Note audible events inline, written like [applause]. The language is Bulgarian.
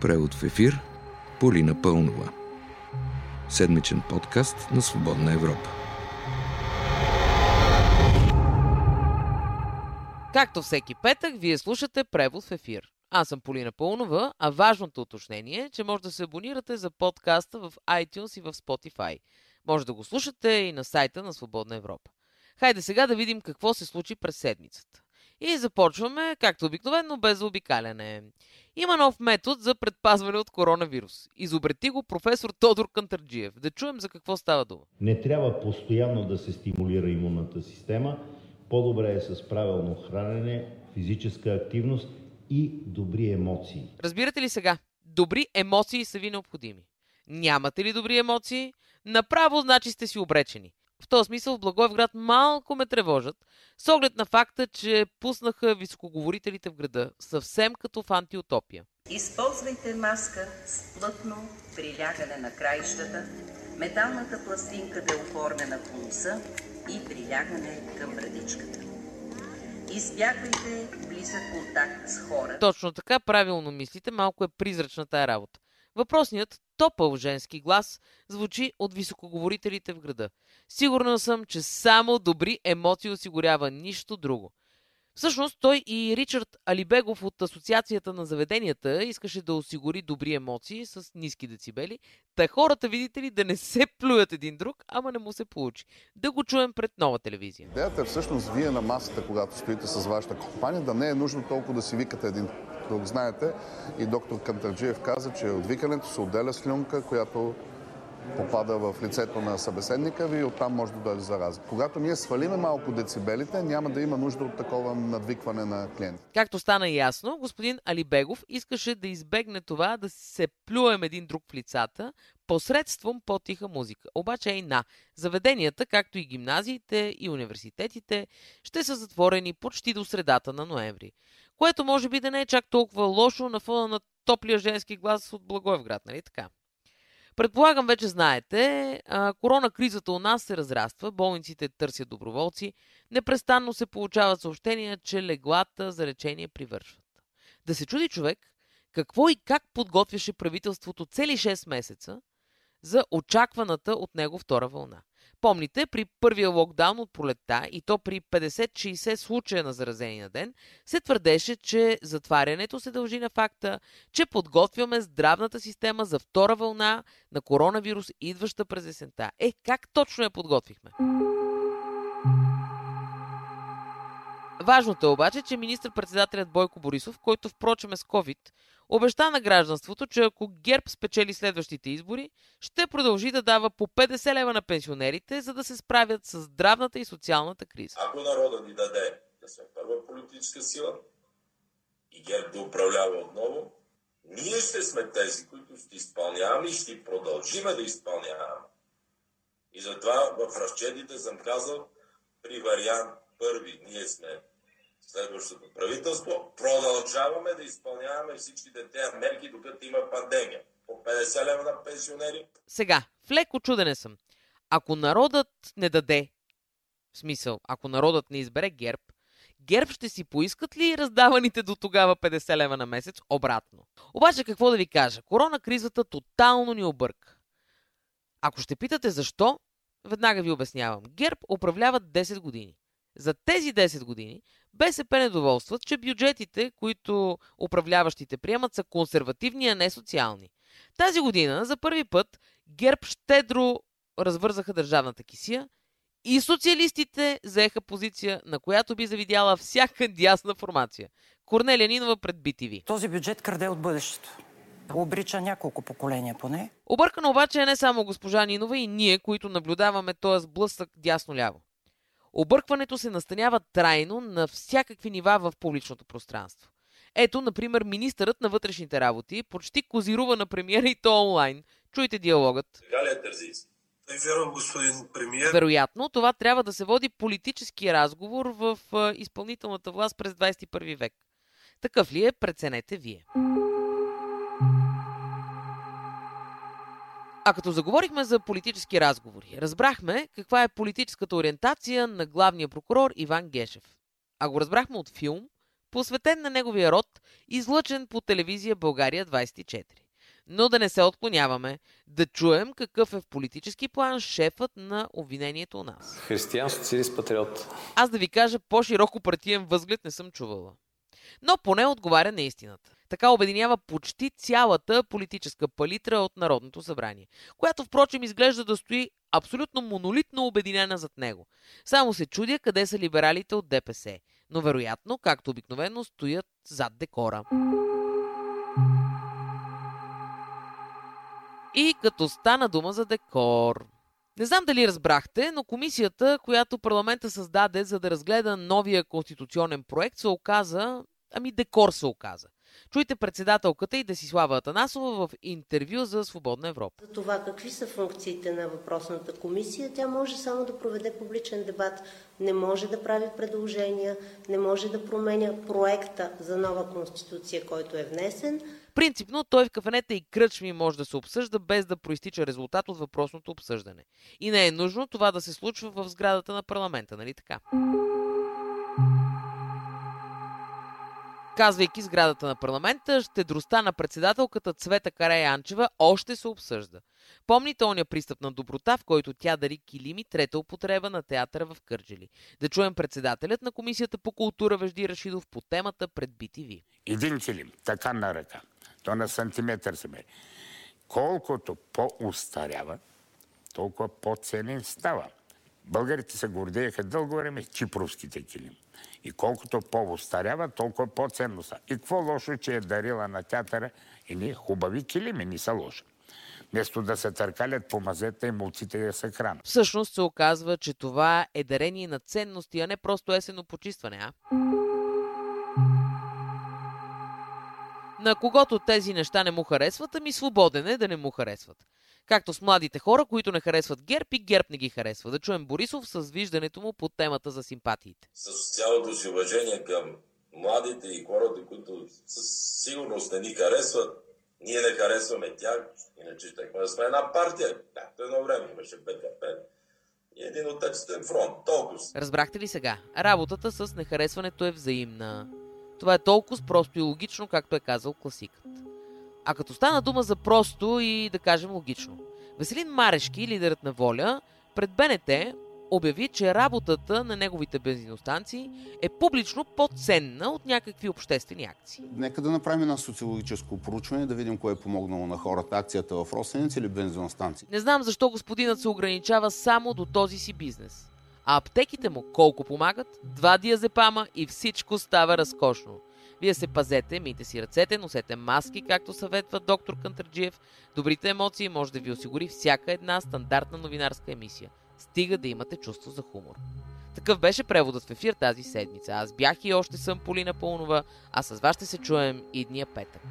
Превод в ефир Полина Пълнова. Седмичен подкаст на Свободна Европа. Както всеки петък, вие слушате превод в ефир. Аз съм Полина Пълнова, а важното уточнение е, че може да се абонирате за подкаста в iTunes и в Spotify. Може да го слушате и на сайта на Свободна Европа. Хайде сега да видим какво се случи през седмицата. И започваме, както обикновено, без заобикаляне. Има нов метод за предпазване от коронавирус. Изобрети го професор Тодор Кантарджиев. Да чуем за какво става дума. Не трябва постоянно да се стимулира имунната система. По-добре е с правилно хранене, физическа активност и добри емоции. Разбирате ли сега? Добри емоции са ви необходими. Нямате ли добри емоции? Направо значи сте си обречени. В този смисъл в Благоевград малко ме тревожат, с оглед на факта, че пуснаха високоговорителите в града, съвсем като в антиутопия. Използвайте маска с плътно прилягане на краищата, металната пластинка да е оформена по носа и прилягане към брадичката. Избягвайте близък контакт с хора. Точно така, правилно мислите, малко е призрачна тая работа. Въпросният топъл женски глас звучи от високоговорителите в града. Сигурна съм, че само добри емоции осигурява нищо друго. Всъщност той и Ричард Алибегов от Асоциацията на заведенията искаше да осигури добри емоции с ниски децибели, та хората, видите ли, да не се плюят един друг, ама не му се получи. Да го чуем пред нова телевизия. Идеята е всъщност вие на масата, когато стоите с вашата компания, да не е нужно толкова да си викате един друг. Знаете, и доктор Кантарджиев каза, че от викането се отделя слюнка, която попада в лицето на събеседника ви и оттам може да дойде зараза. Когато ние свалиме малко децибелите, няма да има нужда от такова надвикване на клиенти. Както стана ясно, господин Алибегов искаше да избегне това да се плюем един друг в лицата посредством по-тиха музика. Обаче и на заведенията, както и гимназиите и университетите, ще са затворени почти до средата на ноември. Което може би да не е чак толкова лошо на фона на топлия женски глас от Благоевград, нали така? Предполагам, вече знаете, корона кризата у нас се разраства, болниците търсят доброволци, непрестанно се получават съобщения, че леглата за лечение привършват. Да се чуди човек какво и как подготвяше правителството цели 6 месеца за очакваната от него втора вълна. Помните, при първия локдаун от пролетта и то при 50-60 случая на заразени на ден, се твърдеше, че затварянето се дължи на факта, че подготвяме здравната система за втора вълна на коронавирус, идваща през есента. Е, как точно я подготвихме? Важното е обаче, че министр-председателят Бойко Борисов, който впрочем е с COVID, обеща на гражданството, че ако ГЕРБ спечели следващите избори, ще продължи да дава по 50 лева на пенсионерите, за да се справят с здравната и социалната криза. Ако народа ни даде да сме първа политическа сила и ГЕРБ да управлява отново, ние ще сме тези, които ще изпълняваме и ще продължиме да изпълняваме. И затова в разчетите съм казал, при вариант първи ние сме следващото правителство, продължаваме да изпълняваме всичките тези мерки, докато има пандемия. По 50 лева на пенсионери. Сега, в леко чудене съм. Ако народът не даде, в смисъл, ако народът не избере ГЕРБ, ГЕРБ ще си поискат ли раздаваните до тогава 50 лева на месец обратно? Обаче какво да ви кажа, корона кризата тотално ни обърка. Ако ще питате защо, веднага ви обяснявам. ГЕРБ управляват 10 години. За тези 10 години БСП недоволстват, че бюджетите, които управляващите приемат, са консервативни, а не социални. Тази година за първи път ГЕРБ щедро развързаха държавната кисия и социалистите заеха позиция, на която би завидяла всяка [laughs] дясна формация. Корнелия Нинова пред BTV. Този бюджет краде от бъдещето. Обрича няколко поколения поне. Объркано обаче е не само госпожа Нинова и ние, които наблюдаваме този сблъсък дясно-ляво. Объркването се настанява трайно на всякакви нива в публичното пространство. Ето, например, министърът на вътрешните работи почти козирува на премиера и то онлайн. Чуйте диалогът. Така ли е Тързийски? Вярвам, господин премиер. Вероятно, това трябва да се води политически разговор в изпълнителната власт през 21 век. Такъв ли е, преценете вие. А като заговорихме за политически разговори, разбрахме каква е политическата ориентация на главния прокурор Иван Гешев. А го разбрахме от филм, посветен на неговия род, излъчен по телевизия България 24. Но да не се отклоняваме, да чуем какъв е в политически план шефът на обвинението у нас. Християн, социалист, патриот. Аз да ви кажа, по-широко партиен възглед не съм чувала. Но поне отговаря на истината. Така обединява почти цялата политическа палитра от Народното събрание, която впрочем изглежда да стои абсолютно монолитно обединена зад него. Само се чудя къде са либералите от ДПС, но вероятно, както обикновено, стоят зад декора. И като стана дума за декор. Не знам дали разбрахте, но комисията, която парламента създаде за да разгледа новия конституционен проект, се оказа, ами декор се оказа. Чуйте председателката и Десислава Атанасова в интервю за Свободна Европа. За това какви са функциите на въпросната комисия, тя може само да проведе публичен дебат, не може да прави предложения, не може да променя проекта за нова конституция, който е внесен. Принципно той в кафенета и кръчми може да се обсъжда без да проистича резултат от въпросното обсъждане. И не е нужно това да се случва в сградата на парламента, нали така? Казвайки сградата на парламента, щедростта на председателката Цвета Караянчева още се обсъжда. Помните оня пристъп на доброта, в който тя дари килими трета употреба на театъра в Кърджели. Да чуем председателят на Комисията по култура Вежди Рашидов по темата пред BTV. Един килим, така на ръка, то на сантиметър се мери. Колкото по-устарява, толкова по-ценен става. Българите се гордееха дълго време с чипровските килими. И колкото по-устарява, толкова по-ценно са. И какво лошо, че е дарила на театъра едни хубави килими, не са лоши. Вместо да се търкалят по мазета и мулците да се хранят. Всъщност се оказва, че това е дарение на ценности, а не просто есено почистване, а? На когото тези неща не му харесват, ами свободен е да не му харесват. Както с младите хора, които не харесват ГЕРБ и ГЕРБ не ги харесва. Да чуем Борисов с виждането му по темата за симпатиите. С цялото си уважение към младите и хората, които със сигурност не ни харесват, ние не харесваме тях, иначе щехме да сме една партия. Както едно време имаше БКП и един отечествен фронт. Толкова. Разбрахте ли сега? Работата с нехаресването е взаимна. Това е толкова просто и логично, както е казал класикът. А като стана дума за просто и да кажем логично. Веселин Марешки, лидерът на Воля, пред БНТ обяви, че работата на неговите бензиностанции е публично по-ценна от някакви обществени акции. Нека да направим едно социологическо проучване, да видим кое е помогнало на хората. Акцията в Росенец или бензиностанции. Не знам защо господинът се ограничава само до този си бизнес. А аптеките му колко помагат? Два диазепама и всичко става разкошно. Вие се пазете, мийте си ръцете, носете маски, както съветва доктор Кантърджиев. Добрите емоции може да ви осигури всяка една стандартна новинарска емисия. Стига да имате чувство за хумор. Такъв беше преводът в ефир тази седмица. Аз бях и още съм Полина Пълнова, а с вас ще се чуем и дния петък.